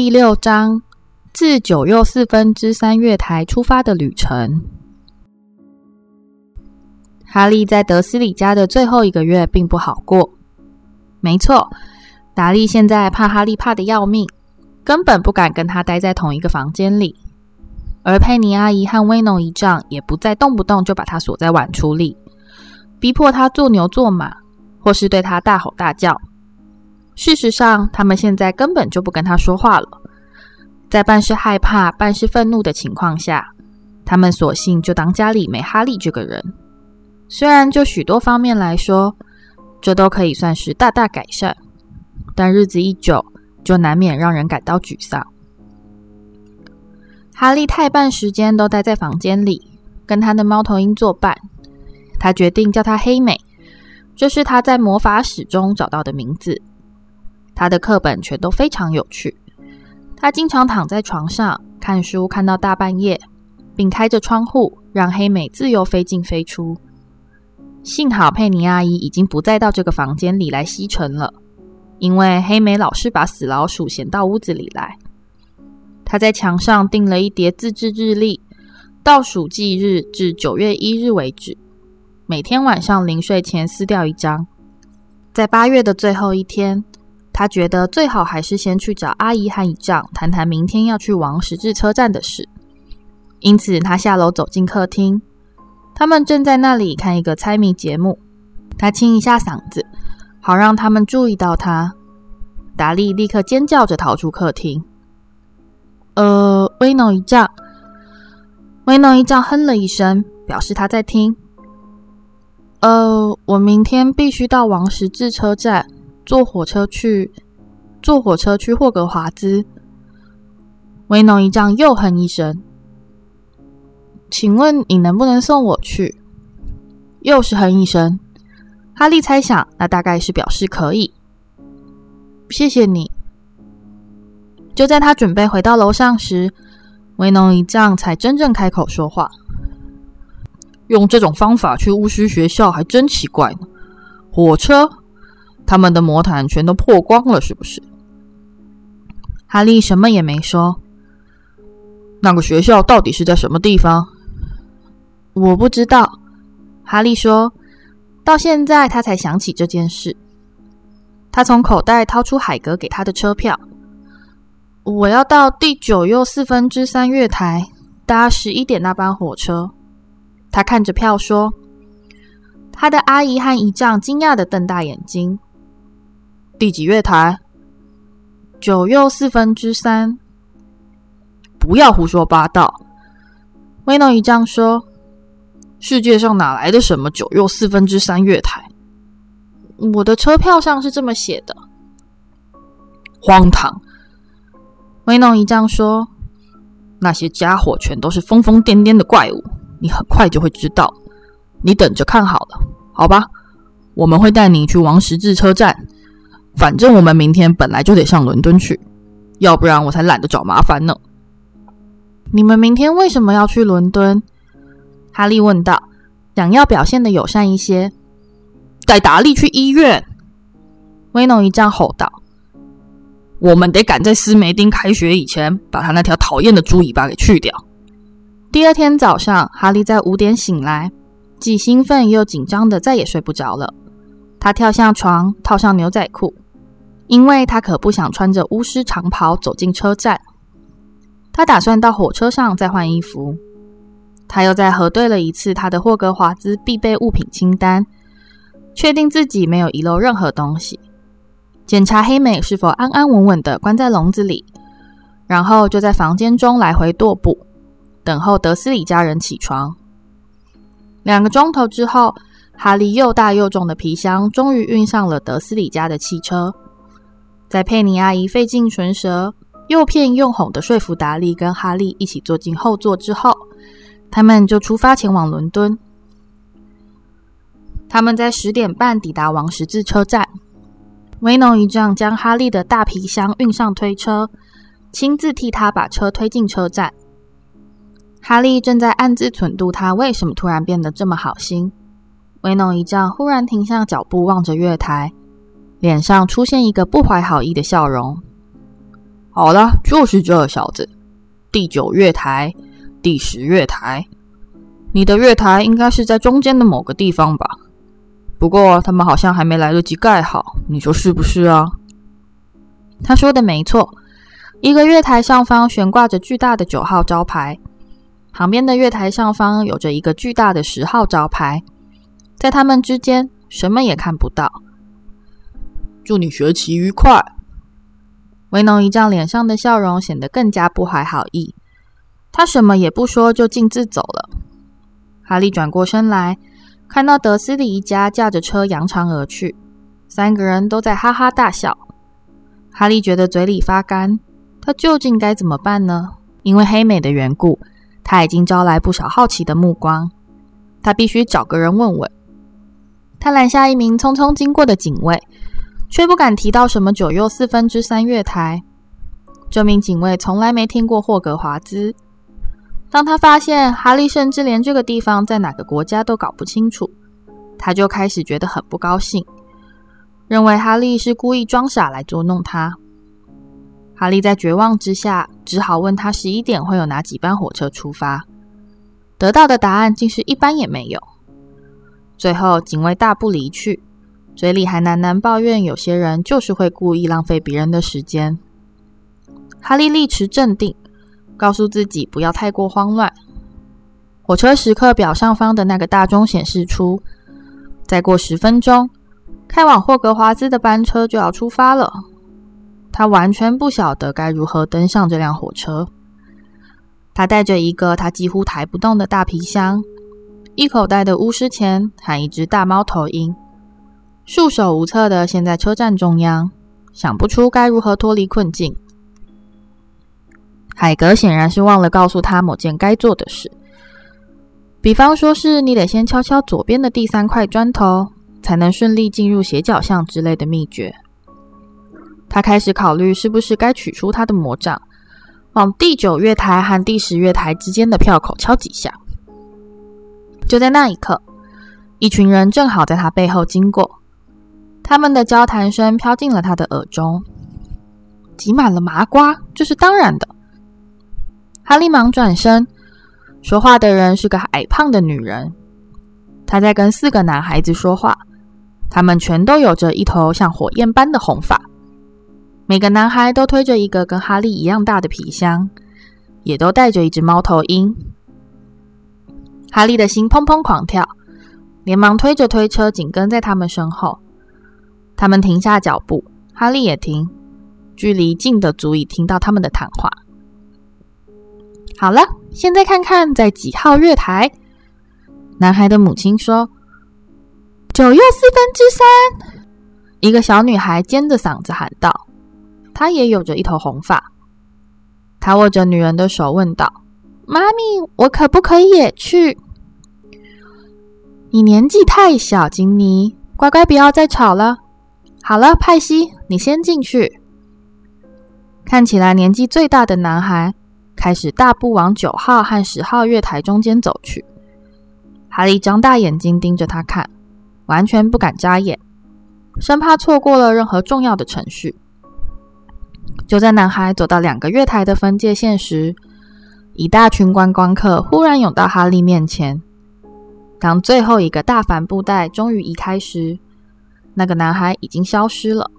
第六章，自九又四分之三月台出发的旅程。哈利在德思礼家的最后一个月并不好过。没错，达利现在怕哈利怕得要命，根本不敢跟他待在同一个房间里。而佩妮阿姨和威农姨丈也不再动不动就把他锁在碗橱里，逼迫他做牛做马，或是对他大吼大叫。事实上，他们现在根本就不跟他说话了。在半是害怕、半是愤怒的情况下，他们索性就当家里没哈利这个人。虽然就许多方面来说，这都可以算是大大改善，但日子一久，就难免让人感到沮丧。哈利太半时间都待在房间里，跟他的猫头鹰作伴。他决定叫他黑美，这是他在魔法史中找到的名字。他的课本全都非常有趣。他经常躺在床上看书，看到大半夜，并开着窗户，让黑美自由飞进飞出。幸好佩妮阿姨已经不再到这个房间里来吸尘了，因为黑美老是把死老鼠衔到屋子里来。他在墙上钉了一叠自制日历，倒数计日至九月一日为止，每天晚上临睡前撕掉一张。在八月的最后一天。他觉得最好还是先去找阿姨和姨丈谈谈明天要去王十字车站的事，因此他下楼走进客厅，他们正在那里看一个猜谜节目。他清一下嗓子，好让他们注意到他。达利立刻尖叫着逃出客厅。呃，威诺姨丈，威诺姨丈哼了一声，表示他在听。呃，我明天必须到王十字车站。坐火车去，坐火车去霍格华兹。威农一丈又哼一声，请问你能不能送我去？又是哼一声。哈利猜想，那大概是表示可以。谢谢你。就在他准备回到楼上时，威农一丈才真正开口说话。用这种方法去巫师学校还真奇怪呢。火车。他们的魔毯全都破光了，是不是？哈利什么也没说。那个学校到底是在什么地方？我不知道。哈利说，到现在他才想起这件事。他从口袋掏出海格给他的车票。我要到第九又四分之三月台，搭十一点那班火车。他看着票说。他的阿姨和姨丈惊讶地瞪大眼睛。第几月台？九又四分之三。不要胡说八道！威诺一丈说：“世界上哪来的什么九又四分之三月台？我的车票上是这么写的。”荒唐！威诺一丈说：“那些家伙全都是疯疯癫癫的怪物，你很快就会知道。你等着看好了，好吧？我们会带你去王十字车站。”反正我们明天本来就得上伦敦去，要不然我才懒得找麻烦呢。你们明天为什么要去伦敦？哈利问道，想要表现得友善一些。带达利去医院。威农姨丈吼道：“我们得赶在斯梅丁开学以前，把他那条讨厌的猪尾巴给去掉。”第二天早上，哈利在五点醒来，既兴奋又紧张的，再也睡不着了。他跳下床，套上牛仔裤。因为他可不想穿着巫师长袍走进车站，他打算到火车上再换衣服。他又再核对了一次他的霍格华兹必备物品清单，确定自己没有遗漏任何东西，检查黑美是否安安稳稳地关在笼子里，然后就在房间中来回踱步，等候德斯里家人起床。两个钟头之后，哈利又大又重的皮箱终于运上了德斯里家的汽车。在佩妮阿姨费尽唇舌、又骗又哄的说服达利跟哈利一起坐进后座之后，他们就出发前往伦敦。他们在十点半抵达王十字车站。威农一丈将哈利的大皮箱运上推车，亲自替他把车推进车站。哈利正在暗自忖度他为什么突然变得这么好心。威农一丈忽然停下脚步，望着月台。脸上出现一个不怀好意的笑容。好了，就是这小子，第九月台，第十月台。你的月台应该是在中间的某个地方吧？不过他们好像还没来得及盖好，你说是不是啊？他说的没错，一个月台上方悬挂着巨大的九号招牌，旁边的月台上方有着一个巨大的十号招牌，在他们之间什么也看不到。祝你学习愉快。维农一丈脸上的笑容显得更加不怀好意，他什么也不说就径自走了。哈利转过身来，看到德斯里一家驾着车扬长而去，三个人都在哈哈大笑。哈利觉得嘴里发干，他究竟该怎么办呢？因为黑美的缘故，他已经招来不少好奇的目光，他必须找个人问问。他拦下一名匆匆经过的警卫，却不敢提到什么九又四分之三月台。这名警卫从来没听过霍格华兹。当他发现哈利甚至连这个地方在哪个国家都搞不清楚，他就开始觉得很不高兴，认为哈利是故意装傻来捉弄他。哈利在绝望之下，只好问他十一点会有哪几班火车出发，得到的答案竟是一班也没有。最后，警卫大步离去，嘴里还喃喃抱怨有些人就是会故意浪费别人的时间。哈利立持镇定。告诉自己不要太过慌乱。火车时刻表上方的那个大钟显示出，再过十分钟，开往霍格华兹的班车就要出发了。他完全不晓得该如何登上这辆火车。他带着一个他几乎抬不动的大皮箱，一口袋的巫师钱和一只大猫头鹰，束手无策的陷在车站中央，想不出该如何脱离困境。海格显然是忘了告诉他某件该做的事，比方说是你得先敲敲左边的第三块砖头，才能顺利进入斜角巷之类的秘诀。他开始考虑是不是该取出他的魔杖，往第九月台和第十月台之间的票口敲几下。就在那一刻，一群人正好在他背后经过，他们的交谈声飘进了他的耳中，挤满了麻瓜，这是当然的。哈利忙转身，说话的人是个矮胖的女人。她在跟四个男孩子说话，他们全都有着一头像火焰般的红发。每个男孩都推着一个跟哈利一样大的皮箱，也都带着一只猫头鹰。哈利的心砰砰狂跳，连忙推着推车紧跟在他们身后。他们停下脚步，哈利也停，距离近的足以听到他们的谈话。好了，现在看看在几号月台。男孩的母亲说：“九又四分之三。”一个小女孩尖着嗓子喊道：“她也有着一头红发。”她握着女人的手问道：“妈咪，我可不可以也去？”你年纪太小，金妮，乖乖不要再吵了。好了，派西，你先进去。看起来年纪最大的男孩。开始大步往九号和十号月台中间走去。哈利张大眼睛盯着他看，完全不敢眨眼，生怕错过了任何重要的程序。就在男孩走到两个月台的分界线时，一大群观光客忽然涌到哈利面前。当最后一个大帆布袋终于移开时，那个男孩已经消失了。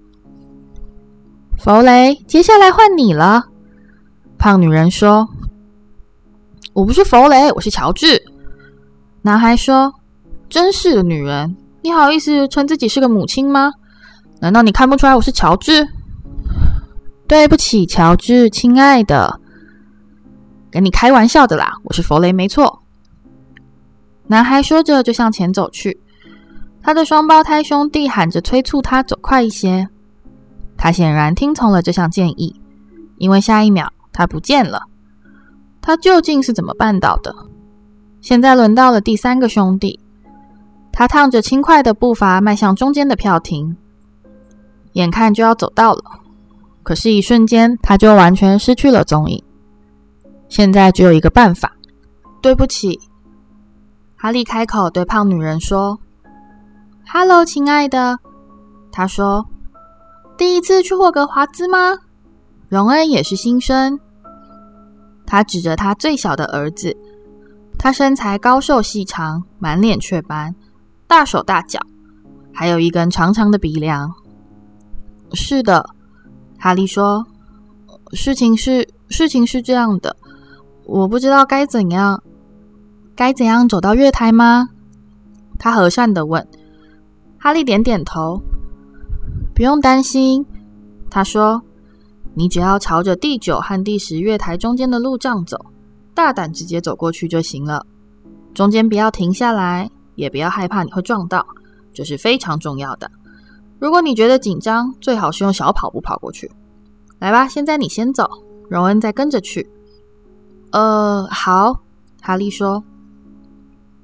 弗雷，接下来换你了。胖女人说：“我不是弗雷，我是乔治。”男孩说：“真是的，女人，你好意思称自己是个母亲吗？难道你看不出来我是乔治？”对不起，乔治，亲爱的，跟你开玩笑的啦，我是弗雷，没错。男孩说着就向前走去，他的双胞胎兄弟喊着催促他走快一些。他显然听从了这项建议，因为下一秒。他不见了，他究竟是怎么办到的？现在轮到了第三个兄弟，他踏着轻快的步伐迈向中间的票亭，眼看就要走到了，可是，一瞬间他就完全失去了踪影。现在只有一个办法。对不起，哈利开口对胖女人说哈喽，亲爱的。”他说：“第一次去霍格华兹吗？”荣恩也是新生。他指着他最小的儿子，他身材高瘦细长，满脸雀斑，大手大脚，还有一根长长的鼻梁。是的，哈利说：“事情是事情是这样的，我不知道该怎样，该怎样走到月台吗？”他和善的问。哈利点点头。不用担心，他说：“你只要朝着第九和第十月台中间的路障走，大胆直接走过去就行了。中间不要停下来，也不要害怕你会撞到，这是非常重要的。如果你觉得紧张，最好是用小跑步跑过去。来吧，现在你先走，荣恩再跟着去。”“呃，好。”哈利说。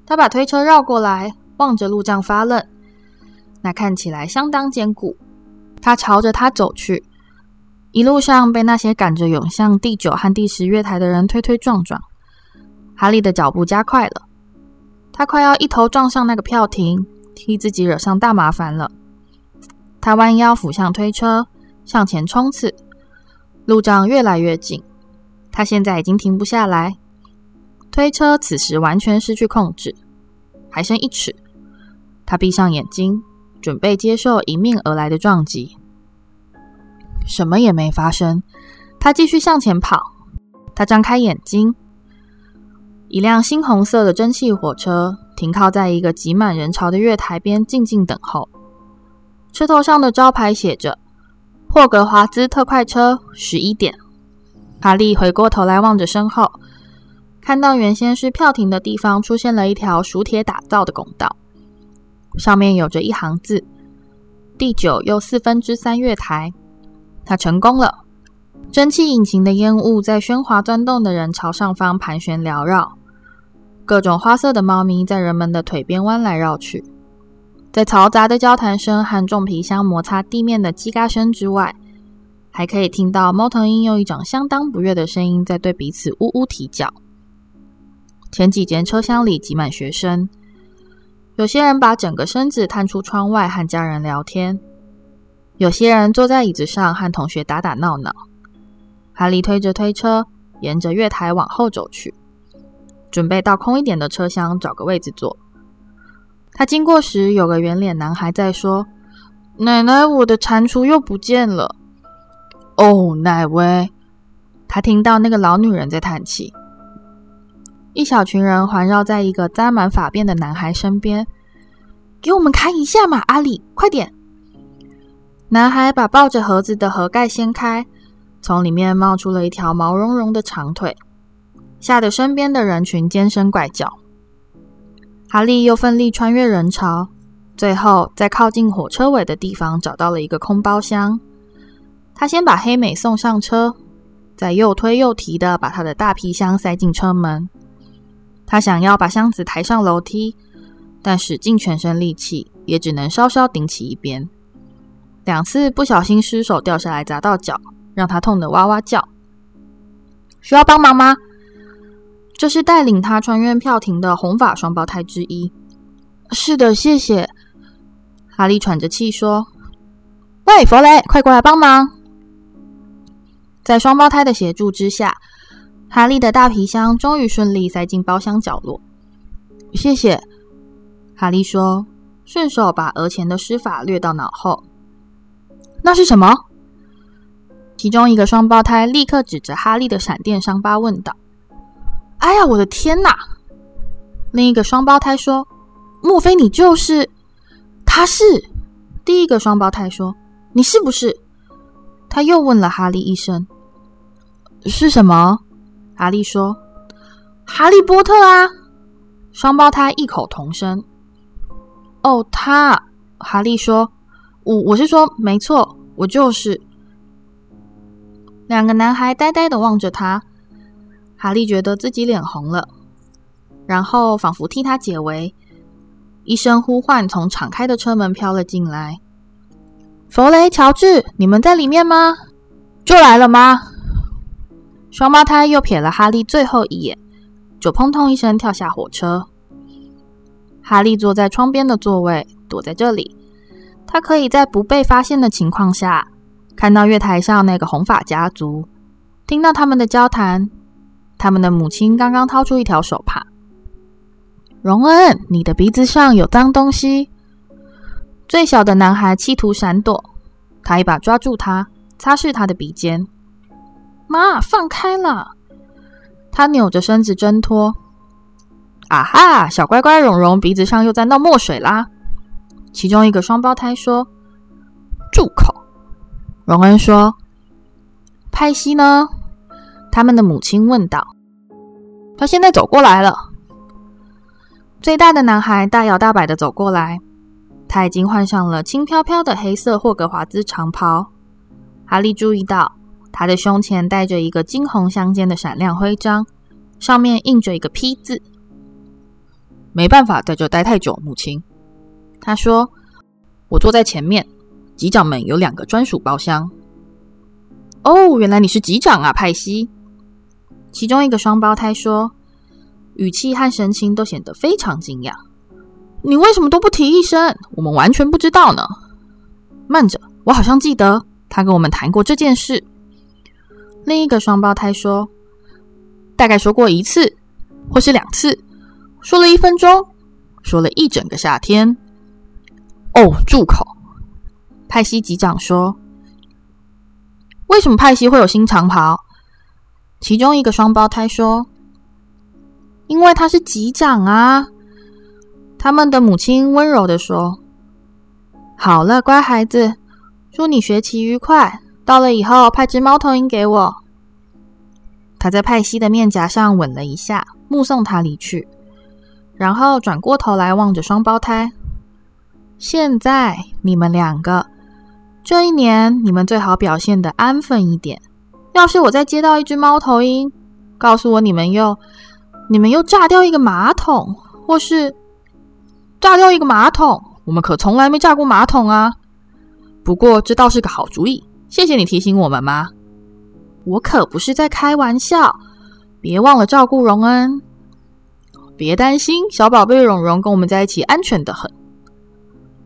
他把推车绕过来，望着路障发愣，那看起来相当坚固。他朝着他走去，一路上被那些赶着涌向第九和第十月台的人推推撞撞。哈利的脚步加快了，他快要一头撞上那个票亭，替自己惹上大麻烦了。他弯腰俯向推车，向前冲刺，路障越来越近，他现在已经停不下来。推车此时完全失去控制，还剩一尺。他闭上眼睛。准备接受迎面而来的撞击，什么也没发生。他继续向前跑。他张开眼睛，一辆猩红色的蒸汽火车停靠在一个挤满人潮的月台边，静静等候。车头上的招牌写着“霍格华兹特快车，十一点”。哈利回过头来望着身后，看到原先是票亭的地方出现了一条熟铁打造的拱道。上面有着一行字：“第九又四分之三月台。”他成功了。蒸汽引擎的烟雾在喧哗钻动的人潮上方盘旋缭绕，各种花色的猫咪在人们的腿边弯来绕去。在嘈杂的交谈声和重皮箱摩擦地面的叽嘎声之外，还可以听到猫头鹰用一种相当不悦的声音在对彼此呜呜啼叫。前几节车厢里挤满学生。有些人把整个身子探出窗外和家人聊天，有些人坐在椅子上和同学打打闹闹。哈利推着推车，沿着月台往后走去，准备到空一点的车厢找个位置坐。他经过时，有个圆脸男孩在说：“奶奶，我的蟾蜍又不见了。”哦，奶威！他听到那个老女人在叹气。一小群人环绕在一个扎满发辫的男孩身边，给我们看一下嘛，阿里，快点！男孩把抱着盒子的盒盖掀开，从里面冒出了一条毛茸茸的长腿，吓得身边的人群尖声怪叫。哈利又奋力穿越人潮，最后在靠近火车尾的地方找到了一个空包厢。他先把黑美送上车，再又推又提的把他的大皮箱塞进车门。他想要把箱子抬上楼梯，但使尽全身力气，也只能稍稍顶起一边。两次不小心失手掉下来砸到脚，让他痛得哇哇叫。需要帮忙吗？这是带领他穿越票亭的红发双胞胎之一。是的，谢谢。哈利喘着气说：“喂，弗雷，快过来帮忙！”在双胞胎的协助之下。哈利的大皮箱终于顺利塞进包厢角落。谢谢，哈利说，顺手把额前的施法略到脑后。那是什么？其中一个双胞胎立刻指着哈利的闪电伤疤问道：“哎呀，我的天哪！”另一个双胞胎说：“莫非你就是？”他是。第一个双胞胎说：“你是不是？”他又问了哈利一声：“是什么？”哈利说：“哈利波特啊！”双胞胎异口同声。“哦，他。”哈利说：“我我是说，没错，我就是。”两个男孩呆呆的望着他。哈利觉得自己脸红了，然后仿佛替他解围，一声呼唤从敞开的车门飘了进来：“弗雷、乔治，你们在里面吗？就来了吗？”双胞胎又瞥了哈利最后一眼，就砰通一声跳下火车。哈利坐在窗边的座位，躲在这里。他可以在不被发现的情况下，看到月台上那个红发家族，听到他们的交谈。他们的母亲刚刚掏出一条手帕。荣恩，你的鼻子上有脏东西。最小的男孩企图闪躲，他一把抓住他，擦拭他的鼻尖。妈，放开了！他扭着身子挣脱。啊哈，小乖乖，荣荣鼻子上又在闹墨水啦。其中一个双胞胎说：“住口！”荣恩说：“派西呢？”他们的母亲问道：“他现在走过来了。”最大的男孩大摇大摆的走过来，他已经换上了轻飘飘的黑色霍格华兹长袍。哈利注意到他的胸前戴着一个金红相间的闪亮徽章，上面印着一个 P 字。没办法在这待太久，母亲。他说：“我坐在前面，机长们有两个专属包厢。”哦，原来你是机长啊，派西。其中一个双胞胎说，语气和神情都显得非常惊讶。你为什么都不提一声？我们完全不知道呢。慢着，我好像记得他跟我们谈过这件事。另一个双胞胎说，大概说过一次，或是两次，说了一分钟，说了一整个夏天。哦，住口！派西级长说，为什么派西会有新长袍？其中一个双胞胎说：“因为他是级长啊。”他们的母亲温柔地说：“好了，乖孩子，祝你学习愉快。到了以后，派只猫头鹰给我。”他在派西的面颊上吻了一下，目送他离去，然后转过头来望着双胞胎：“现在你们两个，这一年你们最好表现的安分一点。”要是我再接到一只猫头鹰，告诉我你们又你们又炸掉一个马桶，或是炸掉一个马桶，我们可从来没炸过马桶啊。不过这倒是个好主意，谢谢你提醒我们嘛。我可不是在开玩笑，别忘了照顾荣恩。别担心，小宝贝荣荣跟我们在一起安全得很。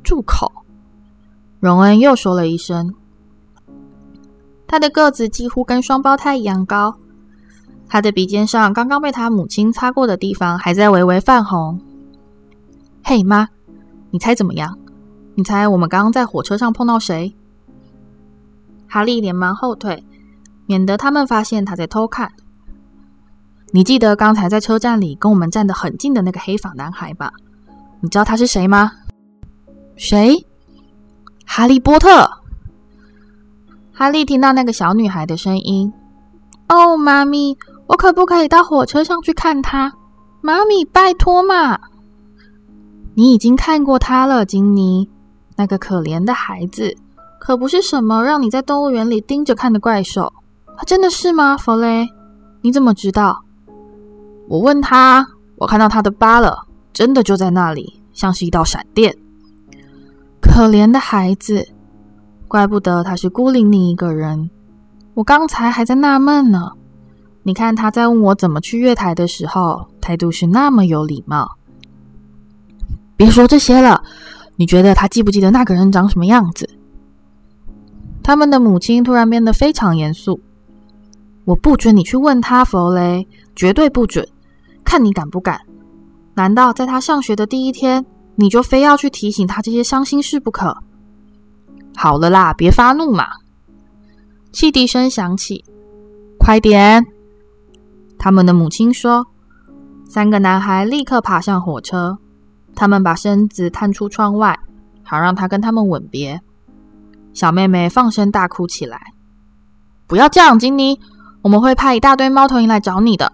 住口！荣恩又说了一声。他的个子几乎跟双胞胎一样高，他的鼻尖上刚刚被他母亲擦过的地方还在微微泛红。嘿，妈，你猜怎么样？你猜我们刚刚在火车上碰到谁？哈利连忙后退，免得他们发现他在偷看。你记得刚才在车站里跟我们站得很近的那个黑发男孩吧？你知道他是谁吗？谁？哈利波特。哈利听到那个小女孩的声音：“哦，妈咪，我可不可以到火车上去看她？妈咪，拜托嘛！你已经看过她了，金妮。那个可怜的孩子，可不是什么让你在动物园里盯着看的怪兽。他真的是吗，弗雷？你怎么知道？我问他，我看到他的疤了，真的就在那里，像是一道闪电。可怜的孩子。”怪不得他是孤零零一个人，我刚才还在纳闷呢。你看他在问我怎么去月台的时候，态度是那么有礼貌。别说这些了，你觉得他记不记得那个人长什么样子？他们的母亲突然变得非常严肃。我不准你去问他，弗雷，绝对不准。看你敢不敢？难道在他上学的第一天，你就非要去提醒他这些伤心事不可？好了啦，别发怒嘛！汽笛声响起，快点！他们的母亲说。三个男孩立刻爬上火车，他们把身子探出窗外，好让他跟他们吻别。小妹妹放声大哭起来：“不要这样，金妮！我们会派一大堆猫头鹰来找你的。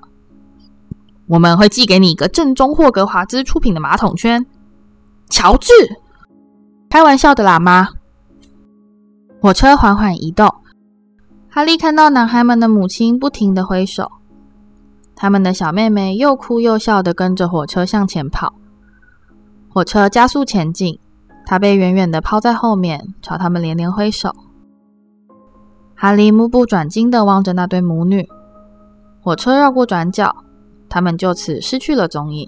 我们会寄给你一个正宗霍格华兹出品的马桶圈。”乔治，开玩笑的啦，妈。火车缓缓移动，哈利看到男孩们的母亲不停的挥手，他们的小妹妹又哭又笑的跟着火车向前跑。火车加速前进，他被远远的抛在后面，朝他们连连挥手。哈利目不转睛地望着那对母女。火车绕过转角，他们就此失去了踪影。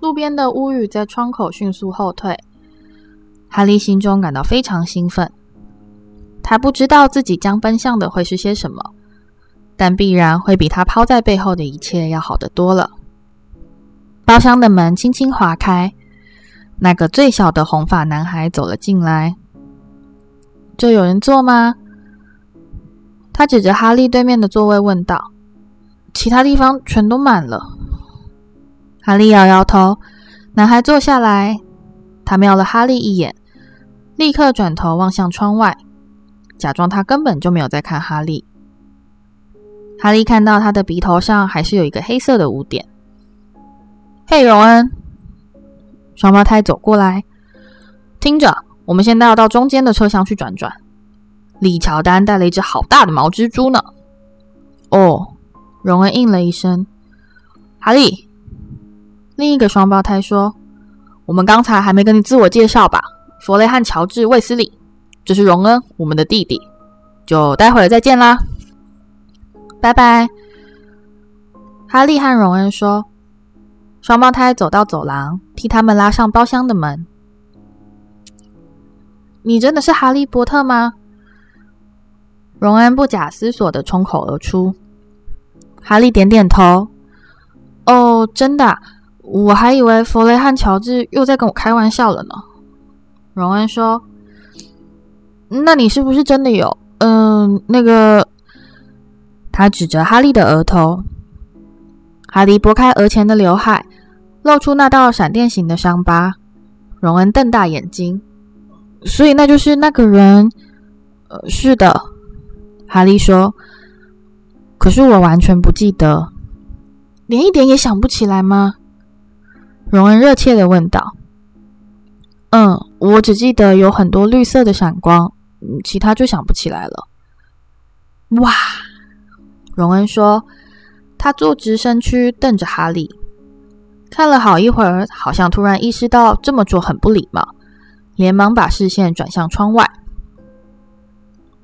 路边的乌云在窗口迅速后退，哈利心中感到非常兴奋。他不知道自己将奔向的会是些什么，但必然会比他抛在背后的一切要好得多了。包厢的门轻轻划开，那个最小的红发男孩走了进来。这有人坐吗？他指着哈利对面的座位问道。其他地方全都满了。哈利摇摇头。男孩坐下来，他瞄了哈利一眼，立刻转头望向窗外，假装他根本就没有在看哈利。哈利看到他的鼻头上还是有一个黑色的污点。嘿，荣恩！双胞胎走过来，听着。我们现在要到中间的车厢去转转。李乔丹带了一只好大的毛蜘蛛呢。哦，荣恩应了一声。哈利，另一个双胞胎说：“我们刚才还没跟你自我介绍吧？弗雷和乔治·卫斯理，这是荣恩，我们的弟弟。就待会儿再见啦，拜拜。”哈利和荣恩说。双胞胎走到走廊，替他们拉上包厢的门。你真的是哈利波特吗？荣恩不假思索的冲口而出。哈利点点头。哦，真的？我还以为弗雷和乔治又在跟我开玩笑了呢。荣恩说：“那你是不是真的有？嗯、那个……”他指着哈利的额头。哈利拨开额前的刘海，露出那道闪电形的伤疤。荣恩瞪大眼睛。所以那就是那个人，呃，是的，哈利说。可是我完全不记得，连一点也想不起来吗？荣恩热切的问道。嗯，我只记得有很多绿色的闪光，其他就想不起来了。哇，荣恩说，他坐直身躯，瞪着哈利，看了好一会儿，好像突然意识到这么做很不礼貌。连忙把视线转向窗外。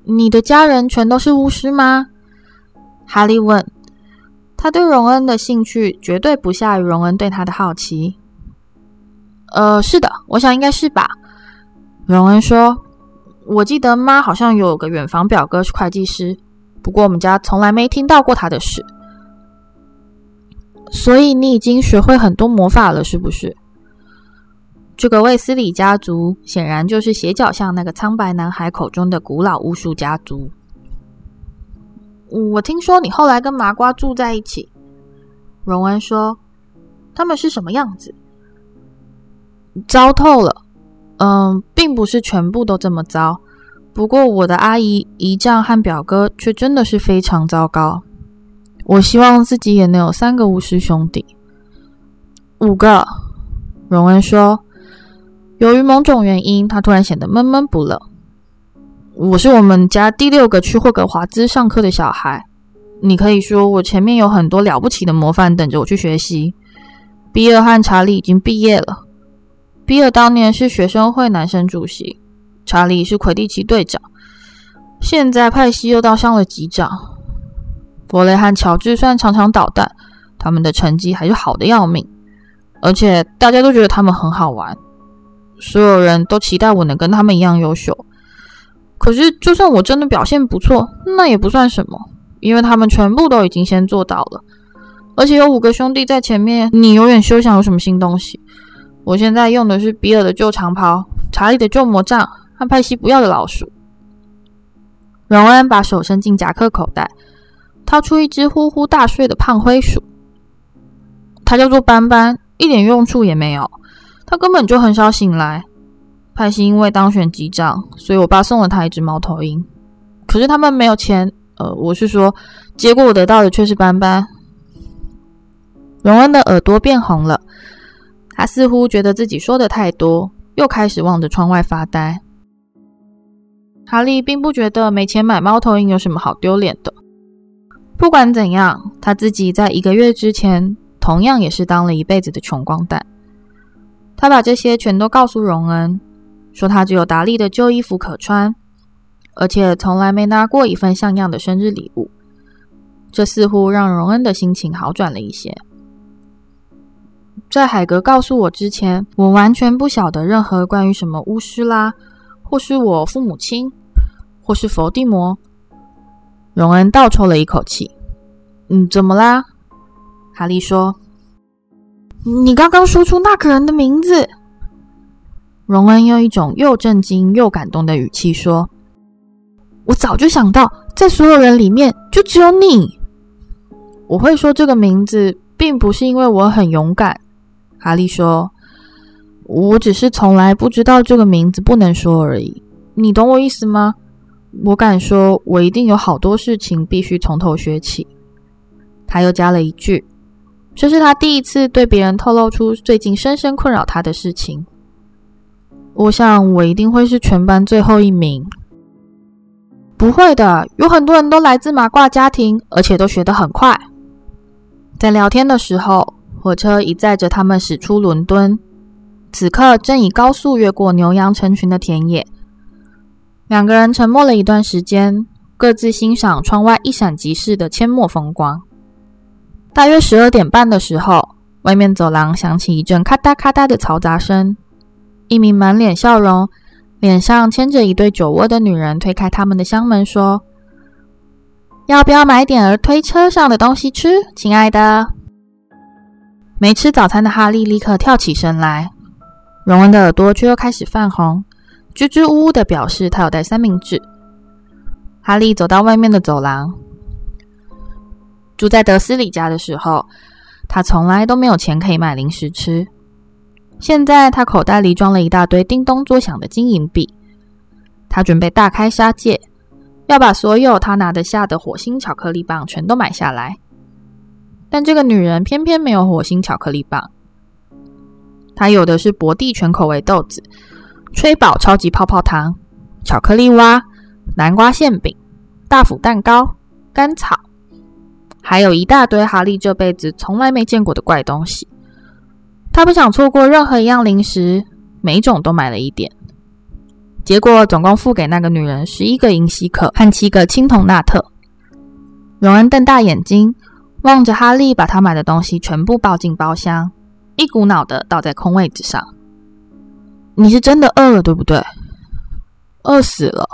你的家人全都是巫师吗？哈利问。他对荣恩的兴趣绝对不下于荣恩对他的好奇。呃，是的，我想应该是吧。荣恩说：“我记得妈好像有个远房表哥是会计师，不过我们家从来没听到过他的事。所以你已经学会很多魔法了，是不是？”这个卫斯理家族显然就是斜角巷那个苍白男孩口中的古老巫术家族。我听说你后来跟麻瓜住在一起，荣恩说：“他们是什么样子？”糟透了。嗯，并不是全部都这么糟。不过我的阿姨、姨丈和表哥却真的是非常糟糕。我希望自己也能有三个巫师兄弟。五个，荣恩说。由于某种原因，他突然显得闷闷不乐。我是我们家第六个去霍格华兹上课的小孩。你可以说，我前面有很多了不起的模范等着我去学习。比尔和查理已经毕业了。比尔当年是学生会男生主席，查理是魁地奇队长，现在派西又当上了级长。弗雷和乔治虽然常常捣蛋，他们的成绩还是好的要命，而且大家都觉得他们很好玩。所有人都期待我能跟他们一样优秀，可是就算我真的表现不错，那也不算什么，因为他们全部都已经先做到了，而且有五个兄弟在前面，你永远休想有什么新东西。我现在用的是比尔的旧长袍、查理的旧魔杖和派西不要的老鼠。荣恩把手伸进夹克口袋，掏出一只呼呼大睡的胖灰鼠，它叫做斑斑，一点用处也没有。他根本就很少醒来。派西因为当选机长，所以我爸送了他一只猫头鹰。可是他们没有钱，呃，我是说，结果我得到的却是斑斑。荣恩的耳朵变红了，他似乎觉得自己说的太多，又开始望着窗外发呆。哈利并不觉得没钱买猫头鹰有什么好丢脸的。不管怎样，他自己在一个月之前，同样也是当了一辈子的穷光蛋。他把这些全都告诉荣恩，说他只有达利的旧衣服可穿，而且从来没拿过一份像样的生日礼物。这似乎让荣恩的心情好转了一些。在海格告诉我之前，我完全不晓得任何关于什么巫师啦，或是我父母亲，或是佛地魔？荣恩倒抽了一口气。嗯，怎么啦？哈利说：“你刚刚说出那个人的名字。”荣恩用一种又震惊又感动的语气说：“我早就想到，在所有人里面，就只有你。我会说这个名字，并不是因为我很勇敢。”哈利说：“我只是从来不知道这个名字不能说而已。你懂我意思吗？我敢说，我一定有好多事情必须从头学起。”他又加了一句：“这是他第一次对别人透露出最近深深困扰他的事情。”我想，我一定会是全班最后一名。不会的，有很多人都来自麻瓜家庭，而且都学得很快。在聊天的时候，火车已载着他们驶出伦敦，此刻正以高速越过牛羊成群的田野。两个人沉默了一段时间，各自欣赏窗外一闪即逝的阡陌风光。大约十二点半的时候，外面走廊响起一阵咔嗒咔嗒的嘈杂声。一名满脸笑容、脸上牵着一对酒窝的女人推开他们的厢门，说：“要不要买点儿推车上的东西吃，亲爱的？”没吃早餐的哈利立刻跳起身来，荣恩的耳朵却又开始泛红，支支吾吾的表示他有带三明治。哈利走到外面的走廊，住在德斯里家的时候，他从来都没有钱可以买零食吃。现在他口袋里装了一大堆叮咚作响的金银币，他准备大开杀戒，要把所有他拿得下的火星巧克力棒全都买下来。但这个女人偏偏没有火星巧克力棒，她有的是博蒂全口味豆子、吹宝超级泡泡糖、巧克力蛙、南瓜馅饼、大福蛋糕、甘草，还有一大堆哈利这辈子从来没见过的怪东西。他不想错过任何一样零食，每种都买了一点。结果总共付给那个女人十一个银西克和七个青铜纳特。荣恩瞪大眼睛望着哈利，把他买的东西全部抱进包厢，一股脑的倒在空位置上。你是真的饿了，对不对？饿死了。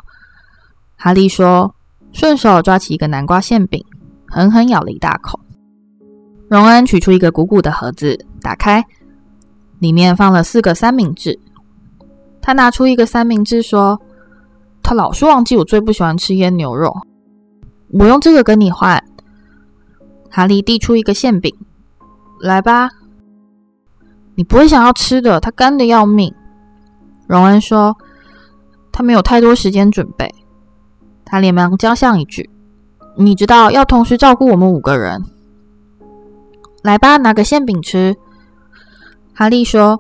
哈利说，顺手抓起一个南瓜馅饼，狠狠咬了一大口。荣恩取出一个鼓鼓的盒子，打开。里面放了四个三明治，他拿出一个三明治说：“他老是忘记我最不喜欢吃腌牛肉，我用这个跟你换。”哈利递出一个馅饼，来吧，你不会想要吃的，它干的要命。荣恩说：“他没有太多时间准备。”他连忙加上一句：“你知道要同时照顾我们五个人。”来吧，拿个馅饼吃。哈利说：“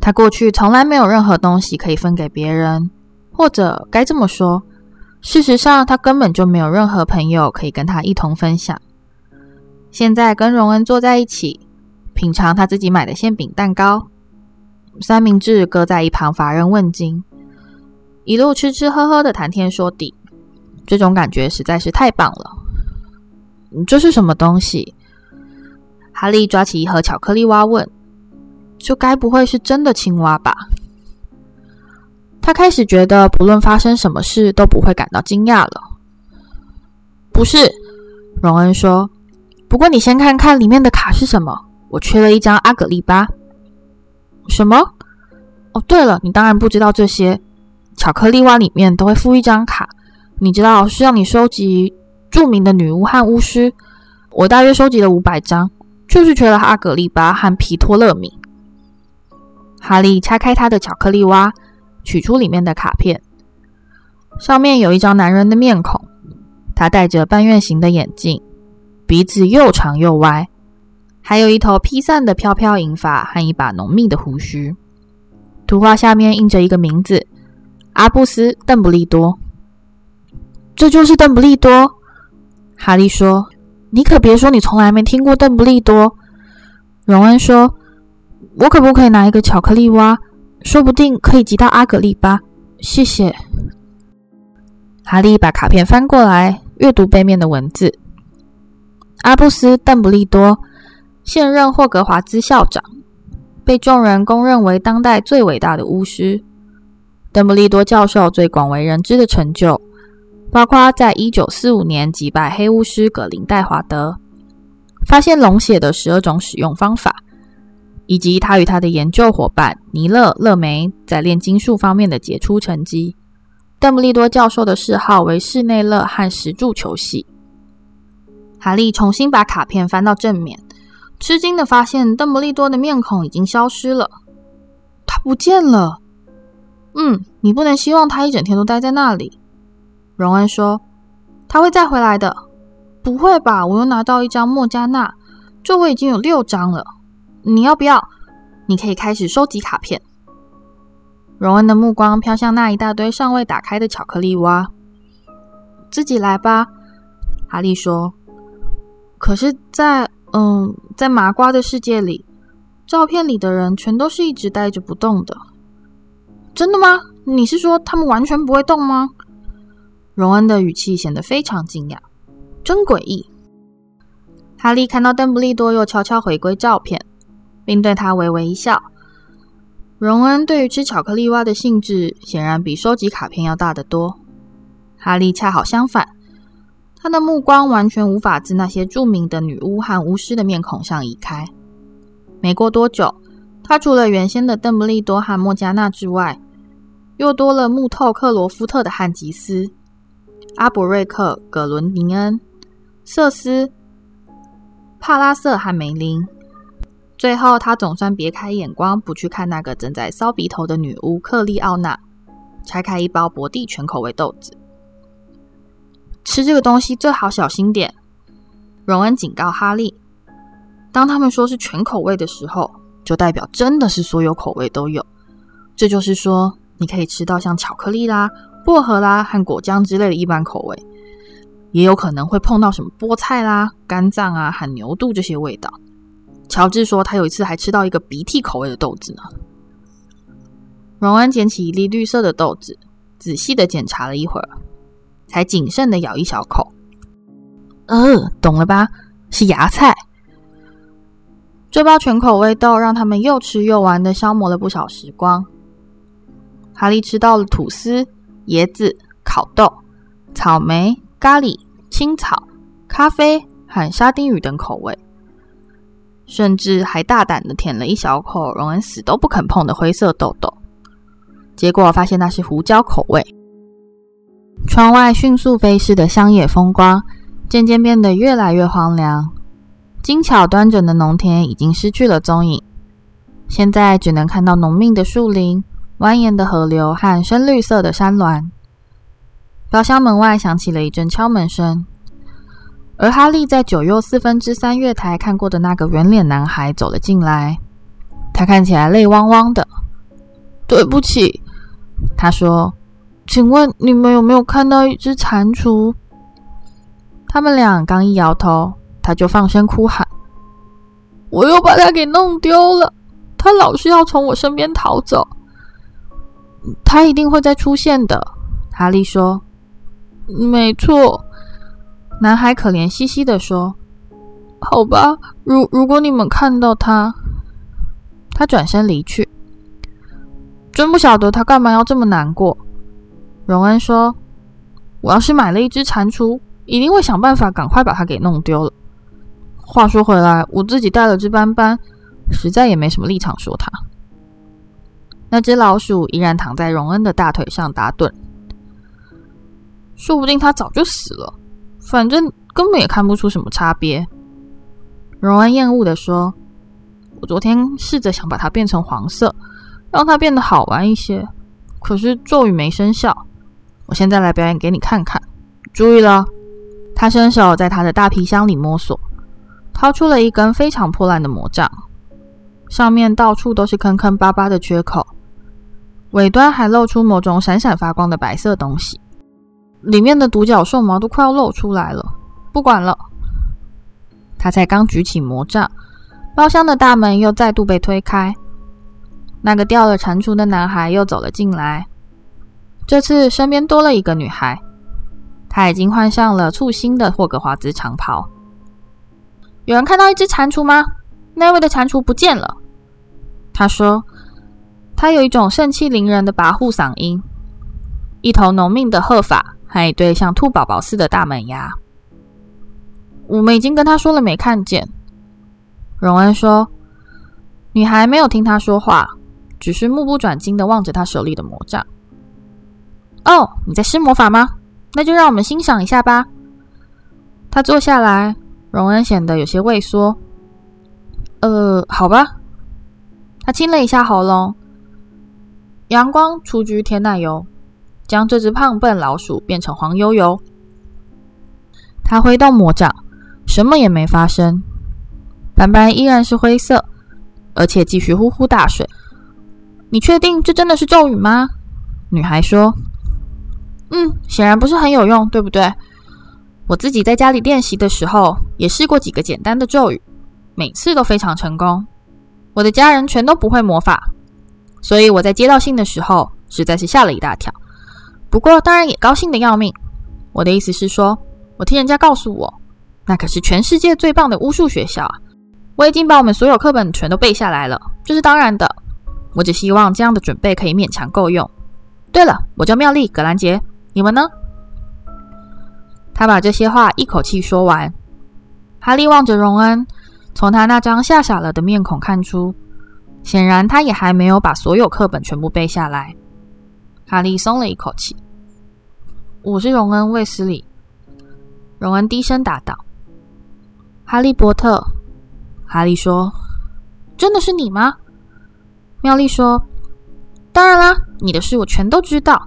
他过去从来没有任何东西可以分给别人，或者该这么说，事实上他根本就没有任何朋友可以跟他一同分享。现在跟荣恩坐在一起，品尝他自己买的馅饼蛋糕，三明治搁在一旁乏人问津，一路吃吃喝喝的谈天说地，这种感觉实在是太棒了。这是什么东西？”哈利抓起一盒巧克力蛙问。就该不会是真的青蛙吧？他开始觉得，不论发生什么事，都不会感到惊讶了。不是，荣恩说。不过你先看看里面的卡是什么。我缺了一张阿格丽巴。什么？哦，对了，你当然不知道这些。巧克力蛙里面都会附一张卡，你知道是让你收集著名的女巫和巫师。我大约收集了五百张，就是缺了阿格丽巴和皮托勒米。哈利拆开他的巧克力蛙，取出里面的卡片，上面有一张男人的面孔，他戴着半月形的眼镜，鼻子又长又歪，还有一头披散的飘飘银发和一把浓密的胡须。图画下面印着一个名字：阿布斯·邓布利多。这就是邓布利多。哈利说：“你可别说你从来没听过邓布利多。”荣恩说。我可不可以拿一个巧克力蛙？说不定可以集到阿格丽巴。谢谢。哈利把卡片翻过来，阅读背面的文字：阿布斯·邓布利多，现任霍格华兹校长，被众人公认为当代最伟大的巫师。邓布利多教授最广为人知的成就，包括在一九四五年击败黑巫师葛林戴华德，发现龙血的十二种使用方法，以及他与他的研究伙伴尼勒·勒梅在炼金术方面的杰出成绩。邓布利多教授的嗜好为室内乐和石柱球戏。哈利重新把卡片翻到正面，吃惊的发现邓布利多的面孔已经消失了，他不见了。嗯，你不能希望他一整天都待在那里。荣恩说：“他会再回来的。”不会吧？我又拿到一张莫加纳，这我已经有六张了。你要不要？你可以开始收集卡片。荣恩的目光飘向那一大堆尚未打开的巧克力蛙。自己来吧，哈利说。可是，在嗯，在麻瓜的世界里，照片里的人全都是一直呆着不动的。真的吗？你是说他们完全不会动吗？荣恩的语气显得非常惊讶。真诡异！哈利看到邓布利多又悄悄回归照片，并对他微微一笑。荣恩对于吃巧克力蛙的兴致显然比收集卡片要大得多。哈利恰好相反，他的目光完全无法自那些著名的女巫和巫师的面孔上移开。没过多久，他除了原先的邓布利多和莫加纳之外，又多了穆透克罗夫特的汉吉斯、阿伯瑞克、葛伦宁恩。瑟斯、帕拉瑟和梅林，最后他总算别开眼光，不去看那个正在烧鼻头的女巫克利奥娜，拆开一包博蒂全口味豆子。吃这个东西最好小心点，荣恩警告哈利。当他们说是全口味的时候，就代表真的是所有口味都有。这就是说，你可以吃到像巧克力啦、薄荷啦和果酱之类的一般口味。也有可能会碰到什么菠菜啦、肝脏啊、和牛肚这些味道。乔治说，他有一次还吃到一个鼻涕口味的豆子呢。荣恩捡起一粒绿色的豆子，仔细的检查了一会儿，才谨慎的咬一小口。呃，懂了吧？是芽菜。这包全口味豆让他们又吃又玩的消磨了不少时光。哈利吃到了吐司、椰子、烤豆、草莓。咖喱、青草、咖啡和沙丁鱼等口味，甚至还大胆的舔了一小口荣恩死都不肯碰的灰色豆豆。结果发现那是胡椒口味。窗外迅速飞逝的乡野风光，渐渐变得越来越荒凉。精巧端正的农田已经失去了踪影，现在只能看到浓密的树林、蜿蜒的河流和深绿色的山峦。包厢门外响起了一阵敲门声，而哈利在九又四分之三月台看过的那个圆脸男孩走了进来。他看起来泪汪汪的。对不起，他说：“请问你们有没有看到一只蟾蜍？”他们俩刚一摇头，他就放声哭喊：“我又把它给弄丢了！他老是要从我身边逃走。他一定会再出现的。”哈利说。没错，男孩可怜兮兮地说：“好吧，如如果你们看到他，他转身离去。真不晓得他干嘛要这么难过。”荣恩说：“我要是买了一只蟾蜍，一定会想办法赶快把它给弄丢了。话说回来，我自己带了只斑斑，实在也没什么立场说它。”那只老鼠依然躺在荣恩的大腿上打盹。说不定它早就死了，反正根本也看不出什么差别。荣恩厌恶地说：“我昨天试着想把它变成黄色，让它变得好玩一些，可是咒语没生效。我现在来表演给你看看。注意了！”他伸手在他的大皮箱里摸索，掏出了一根非常破烂的魔杖，上面到处都是坑坑巴巴的缺口，尾端还露出某种闪闪发光的白色东西。里面的独角兽毛都快要露出来了，不管了。他才刚举起魔杖，包厢的大门又再度被推开，那个掉了蟾蜍的男孩又走了进来。这次身边多了一个女孩，她已经换上了簇新的霍格华兹长袍。有人看到一只蟾蜍吗？那位的蟾蜍不见了。他说，他有一种盛气凌人的跋扈嗓音，一头浓密的褐发。还有一对像兔宝宝似的大门牙。我们已经跟他说了没看见。荣恩说：“女孩没有听他说话，只是目不转睛的望着他手里的魔杖。”哦，你在施魔法吗？那就让我们欣赏一下吧。他坐下来，荣恩显得有些畏缩。呃，好吧。他清了一下喉咙。阳光雏菊、甜奶油，将这只胖笨老鼠变成黄油油。他挥动魔杖，什么也没发生。斑斑依然是灰色，而且继续呼呼大睡。你确定这真的是咒语吗？女孩说。嗯，显然不是很有用，对不对？我自己在家里练习的时候，也试过几个简单的咒语，每次都非常成功。我的家人全都不会魔法，所以我在接到信的时候，实在是吓了一大跳。不过当然也高兴得要命。我的意思是说，我听人家告诉我，那可是全世界最棒的巫术学校啊！我已经把我们所有课本全都背下来了，这是当然的。我只希望这样的准备可以勉强够用。对了，我叫妙丽·葛兰杰。你们呢？他把这些话一口气说完。哈利望着荣恩，从他那张吓傻了的面孔看出，显然他也还没有把所有课本全部背下来。哈利松了一口气。我是荣恩·卫斯理。荣恩低声答道：“哈利波特。”哈利说：“真的是你吗？”妙丽说：“当然啦，你的事我全都知道。”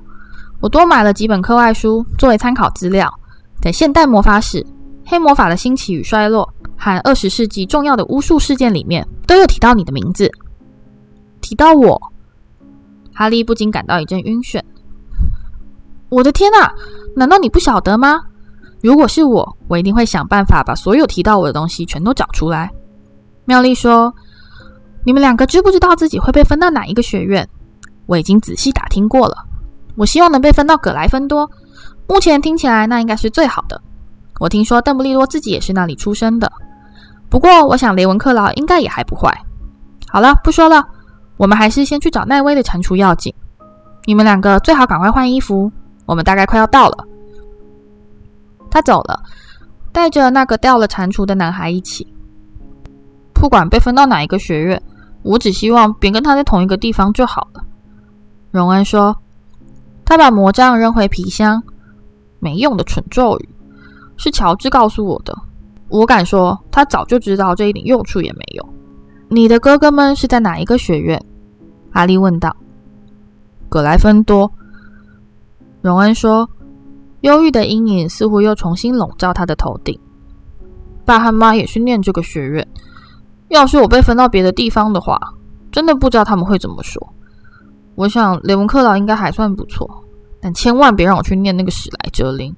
我多买了几本课外书作为参考资料，在现代魔法史、黑魔法的兴起与衰落和二十世纪重要的巫术事件里面，都有提到你的名字。提到我，哈利不禁感到一阵晕眩。我的天哪！难道你不晓得吗？如果是我，我一定会想办法把所有提到我的东西全都找出来。妙丽说：“你们两个知不知道自己会被分到哪一个学院？我已经仔细打听过了。”我希望能被分到葛莱芬多，目前听起来那应该是最好的。我听说邓布利多自己也是那里出生的，不过我想雷文克劳应该也还不坏。好了，不说了，我们还是先去找奈威的蟾蜍要紧。你们两个最好赶快换衣服，我们大概快要到了。他走了，带着那个掉了蟾蜍的男孩一起。不管被分到哪一个学院，我只希望别跟他在同一个地方就好了。荣恩说。他把魔杖扔回皮箱，没用的蠢咒语，是乔治告诉我的。我敢说，他早就知道这一点用处也没有。你的哥哥们是在哪一个学院？哈利问道。葛莱芬多。荣恩说，忧郁的阴影似乎又重新笼罩他的头顶。爸和妈也是念这个学院。要是我被分到别的地方的话，真的不知道他们会怎么说。我想雷文克劳应该还算不错，但千万别让我去念那个史莱哲林。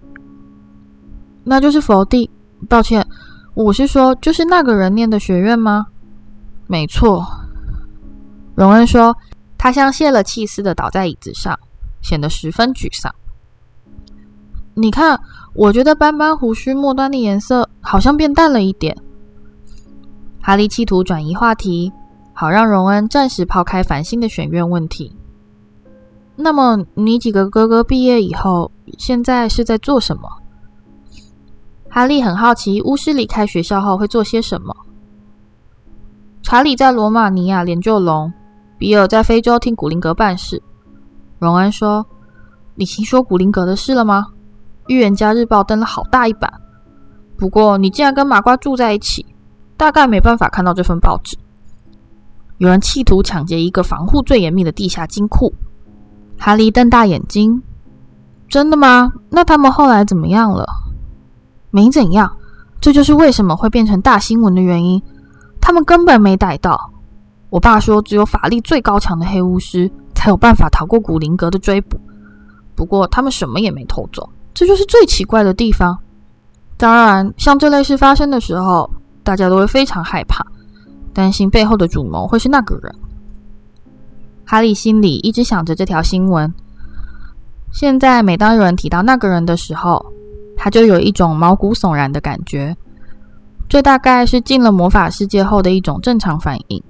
那就是佛地。抱歉，我是说，就是那个人念的学院吗？没错。荣恩说，他像泄了气似的倒在椅子上，显得十分沮丧。你看，我觉得斑斑胡须末端的颜色好像变淡了一点。哈利企图转移话题，好让荣恩暂时抛开烦心的选院问题。那么，你几个哥哥毕业以后，现在是在做什么？哈利很好奇，巫师离开学校后会做些什么。查理在罗马尼亚研究龙，比尔在非洲听古灵阁办事。荣恩说：“你听说古灵阁的事了吗？预言家日报登了好大一版。不过，你竟然跟麻瓜住在一起，大概没办法看到这份报纸。有人企图抢劫一个防护最严密的地下金库。”哈利瞪大眼睛：“真的吗？那他们后来怎么样了？没怎样，这就是为什么会变成大新闻的原因。他们根本没逮到。我爸说，只有法力最高强的黑巫师才有办法逃过古灵阁的追捕。不过，他们什么也没偷走，这就是最奇怪的地方。当然，像这类事发生的时候，大家都会非常害怕，担心背后的主谋会是那个人。”哈利心里一直想着这条新闻。现在，每当有人提到那个人的时候，他就有一种毛骨悚然的感觉。这大概是进了魔法世界后的一种正常反应，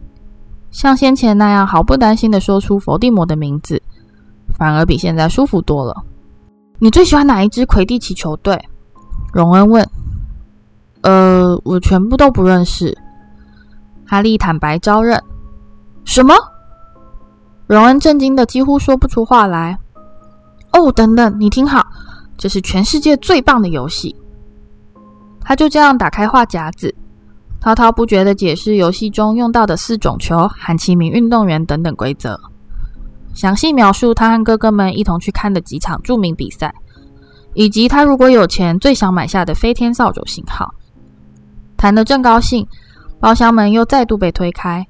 像先前那样毫不担心的说出伏地魔的名字，反而比现在舒服多了。你最喜欢哪一支魁地奇球队？荣恩问。呃，我全部都不认识。哈利坦白招认。什么？荣恩震惊的几乎说不出话来。哦，等等，你听好，这是全世界最棒的游戏。他就这样打开话匣子，滔滔不绝的解释游戏中用到的四种球和七名运动员等等规则。详细描述他和哥哥们一同去看的几场著名比赛，以及他如果有钱最想买下的飞天扫帚型号。谈得正高兴，包厢门又再度被推开。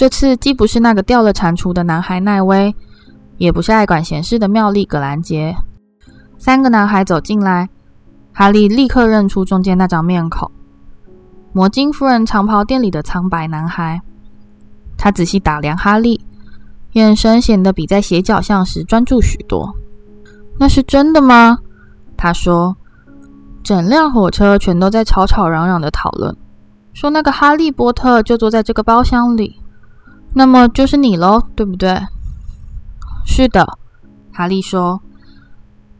这次既不是那个掉了蟾蜍的男孩奈威，也不是爱管闲事的妙丽·葛兰杰。三个男孩走进来，哈利立刻认出中间那张面孔——魔晶夫人长袍店里的苍白男孩。他仔细打量哈利。眼神显得比在斜角巷时专注许多。那是真的吗？他说。整辆火车全都在吵吵嚷嚷的讨论，说那个哈利波特就坐在这个包厢里。那么就是你喽，对不对？是的，哈利说。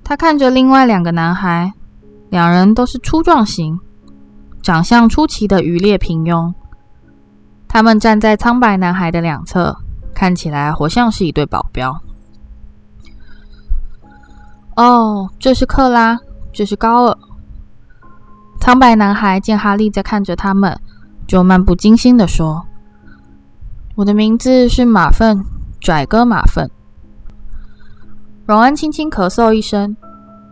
他看着另外两个男孩，两人都是粗壮型，长相出奇的愚劣平庸。他们站在苍白男孩的两侧。看起来活像是一对保镖。哦，这是克拉，这是高尔。苍白男孩见哈利在看着他们，就漫不经心地说：“我的名字是马粪拽哥马粪。”荣恩轻轻咳嗽一声，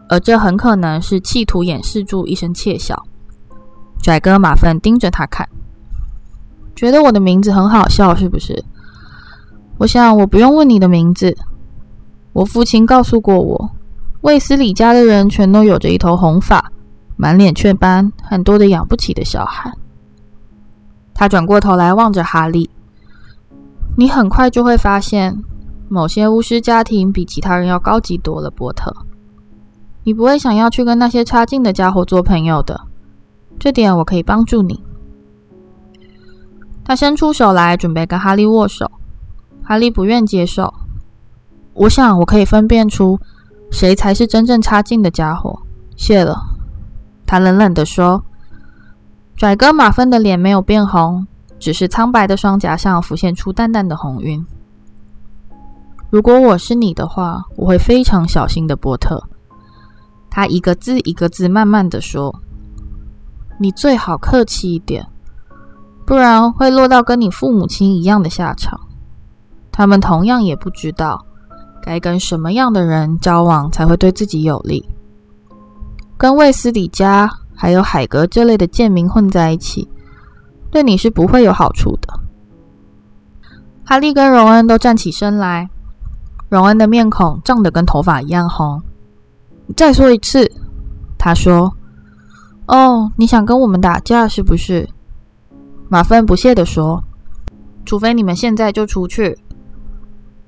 而这很可能是企图掩饰住一声窃笑。拽哥马粪盯着他看，觉得我的名字很好笑，是不是？我想，我不用问你的名字。我父亲告诉过我，卫斯理家的人全都有着一头红发，满脸雀斑，很多的养不起的小孩。他转过头来望着哈利：“你很快就会发现，某些巫师家庭比其他人要高级多了，波特。你不会想要去跟那些差劲的家伙做朋友的，这点我可以帮助你。”他伸出手来，准备跟哈利握手。哈利不愿接受。我想我可以分辨出谁才是真正差劲的家伙。谢了，他冷冷地说。拽哥马芬的脸没有变红，只是苍白的双颊上浮现出淡淡的红晕。如果我是你的话，我会非常小心的，波特。他一个字一个字慢慢的说：“你最好客气一点，不然会落到跟你父母亲一样的下场。”他们同样也不知道该跟什么样的人交往才会对自己有利。跟卫斯理家还有海格这类的贱民混在一起，对你是不会有好处的。哈利跟荣恩都站起身来，荣恩的面孔涨得跟头发一样红。再说一次，他说：“哦，你想跟我们打架是不是？”马芬不屑地说：“除非你们现在就出去。”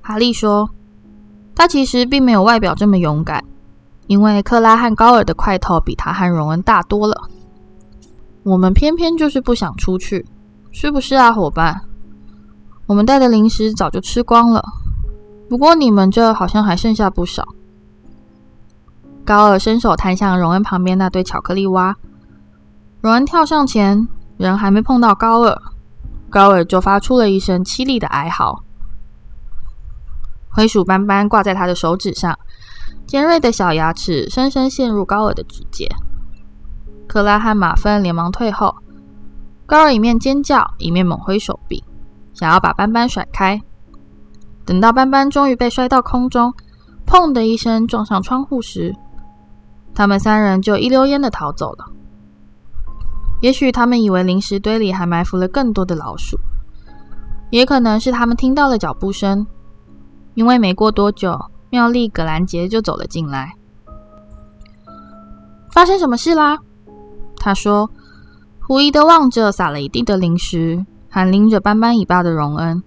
哈利说：“他其实并没有外表这么勇敢，因为克拉和高尔的块头比他和荣恩大多了。我们偏偏就是不想出去，是不是啊，伙伴？我们带的零食早就吃光了，不过你们这好像还剩下不少。”高尔伸手探向荣恩旁边那堆巧克力蛙，荣恩跳上前，人还没碰到高尔，高尔就发出了一声凄厉的哀嚎。灰鼠斑斑挂在他的手指上，尖锐的小牙齿深深陷入高尔的指尖。克拉和马芬连忙退后，高尔一面尖叫，一面猛挥手臂，想要把斑斑甩开。等到斑斑终于被摔到空中，砰的一声撞上窗户时，他们三人就一溜烟的逃走了。也许他们以为零食堆里还埋伏了更多的老鼠，也可能是他们听到了脚步声。因为没过多久，妙丽·葛兰杰就走了进来。发生什么事啦？他说，狐疑的望着撒了一地的零食，还拎着斑斑尾巴的荣恩。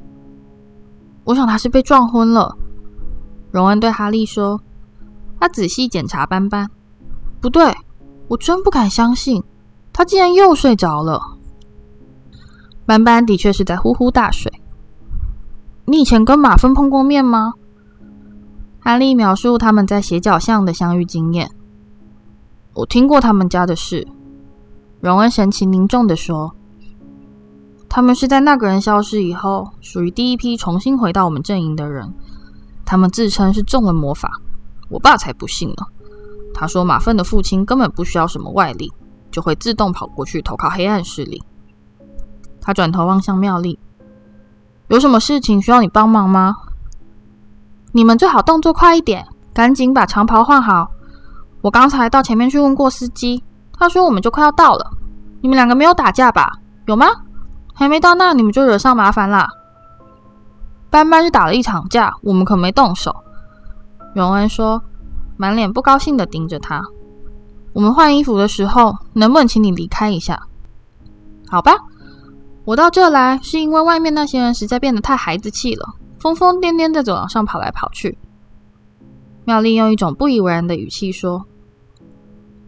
我想他是被撞昏了。荣恩对哈利说。他仔细检查斑斑，不对，我真不敢相信，他竟然又睡着了。斑斑的确是在呼呼大睡。你以前跟马份碰过面吗？哈利描述他们在斜角巷的相遇经验。我听过他们家的事。荣恩神情凝重地说：“他们是在那个人消失以后，属于第一批重新回到我们阵营的人。他们自称是中了魔法，我爸才不信呢。他说马粪的父亲根本不需要什么外力，就会自动跑过去投靠黑暗势力。”他转头望向妙丽：“有什么事情需要你帮忙吗？你们最好动作快一点，赶紧把长袍换好。我刚才到前面去问过司机。”他说：“我们就快要到了，你们两个没有打架吧？有吗？还没到那，你们就惹上麻烦啦。班班是打了一场架，我们可没动手。”荣恩说，满脸不高兴的盯着他。“我们换衣服的时候，能不能请你离开一下？好吧，我到这来是因为外面那些人实在变得太孩子气了，疯疯癫癫在走廊上跑来跑去。”妙丽用一种不以为然的语气说：“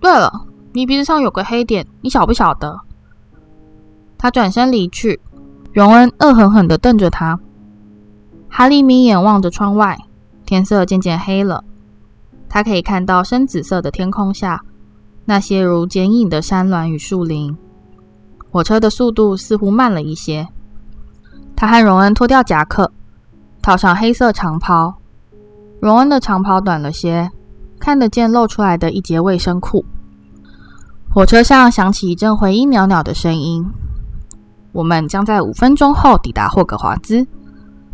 对了。”你鼻子上有个黑点，你晓不晓得？他转身离去，荣恩恶狠狠地瞪着他。哈利眯眼望着窗外，天色渐渐黑了。他可以看到深紫色的天空下，那些如剪影的山峦与树林。火车的速度似乎慢了一些。他和荣恩脱掉夹克，套上黑色长袍。荣恩的长袍短了些，看得见露出来的一截卫生裤。火车上响起一阵回音袅袅的声音。我们将在五分钟后抵达霍格华兹，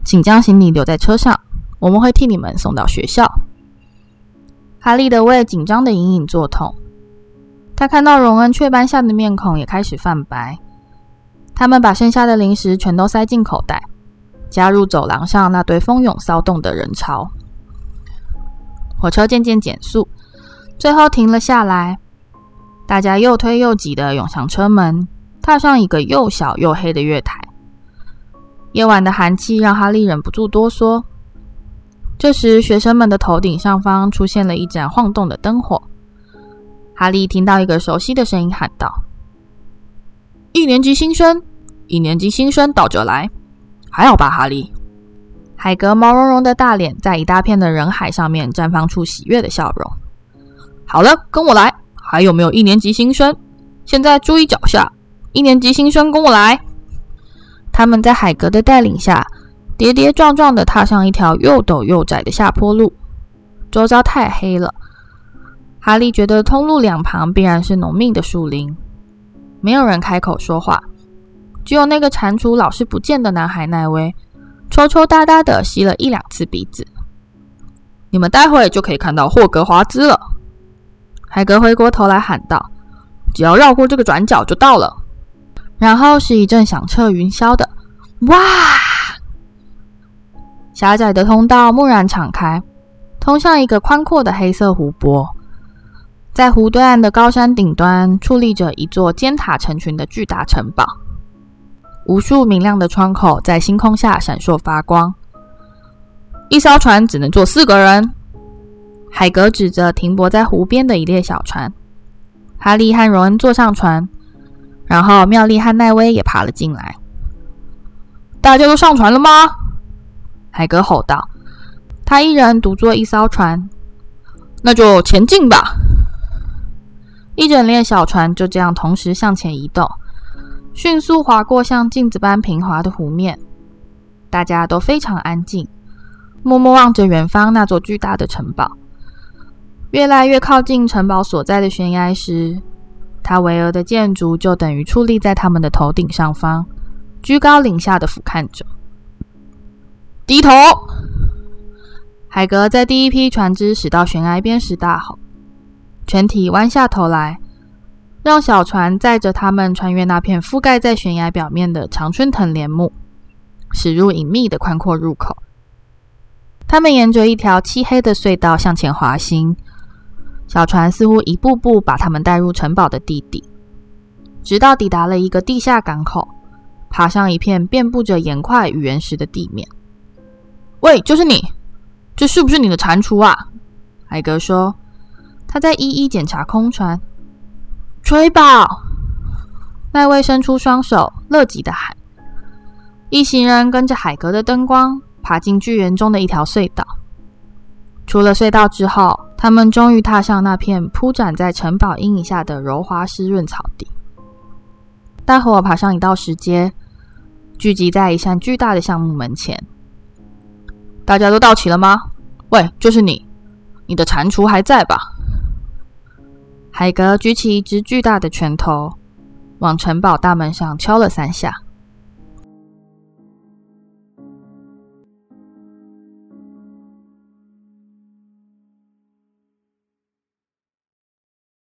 请将行李留在车上，我们会替你们送到学校。哈利的胃紧张的隐隐作痛，他看到荣恩雀斑下的面孔也开始泛白。他们把剩下的零食全都塞进口袋，加入走廊上那堆蜂拥骚动的人潮。火车渐渐减速，最后停了下来。大家又推又挤的涌向车门，踏上一个又小又黑的月台。夜晚的寒气让哈利忍不住哆嗦。这时，学生们的头顶上方出现了一盏晃动的灯火。哈利听到一个熟悉的声音喊道：“一年级新生，一年级新生到这来，还好吧，哈利？”海格毛茸茸的大脸在一大片的人海上面绽放出喜悦的笑容。“好了，跟我来。”还有没有一年级新生？现在注意脚下，一年级新生跟我来。他们在海格的带领下，跌跌撞撞地踏上一条又陡又窄的下坡路。周遭太黑了，哈利觉得通路两旁必然是浓密的树林。没有人开口说话，只有那个蟾蜍老是不见的男孩奈威，抽抽搭搭地吸了一两次鼻子。你们待会就可以看到霍格华兹了。海格回过头来喊道：“只要绕过这个转角就到了。”然后是一阵响彻云霄的“哇”，狭窄的通道蓦然敞开，通向一个宽阔的黑色湖泊。在湖对岸的高山顶端，矗立着一座尖塔成群的巨大城堡，无数明亮的窗口在星空下闪烁发光。一艘船只能坐四个人。海格指着停泊在湖边的一列小船，哈利和荣恩坐上船，然后妙丽和奈威也爬了进来。大家都上船了吗？海格吼道。他一人独坐一艘船，那就前进吧。一整列小船就这样同时向前移动，迅速划过像镜子般平滑的湖面。大家都非常安静，默默望着远方那座巨大的城堡。越来越靠近城堡所在的悬崖时，它巍峨的建筑就等于矗立在他们的头顶上方，居高临下的俯瞰着。低头！海格在第一批船只驶到悬崖边时大吼，全体弯下头来，让小船载着他们穿越那片覆盖在悬崖表面的常春藤帘幕，驶入隐秘的宽阔入口。他们沿着一条漆黑的隧道向前滑行。小船似乎一步步把他们带入城堡的地底，直到抵达了一个地下港口，爬上一片遍布着岩块与岩石的地面。喂，就是你，这是不是你的蟾蜍啊？海格说，他在一一检查空船。吹爆！奈威伸出双手，乐极的喊。一行人跟着海格的灯光，爬进巨岩中的一条隧道。出了隧道之后，他们终于踏上那片铺展在城堡阴影下的柔滑湿润草地。大伙爬上一道石阶，聚集在一扇巨大的橡木门前。大家都到齐了吗？喂，就是你，你的蟾蜍还在吧？海格举起一只巨大的拳头，往城堡大门上敲了三下。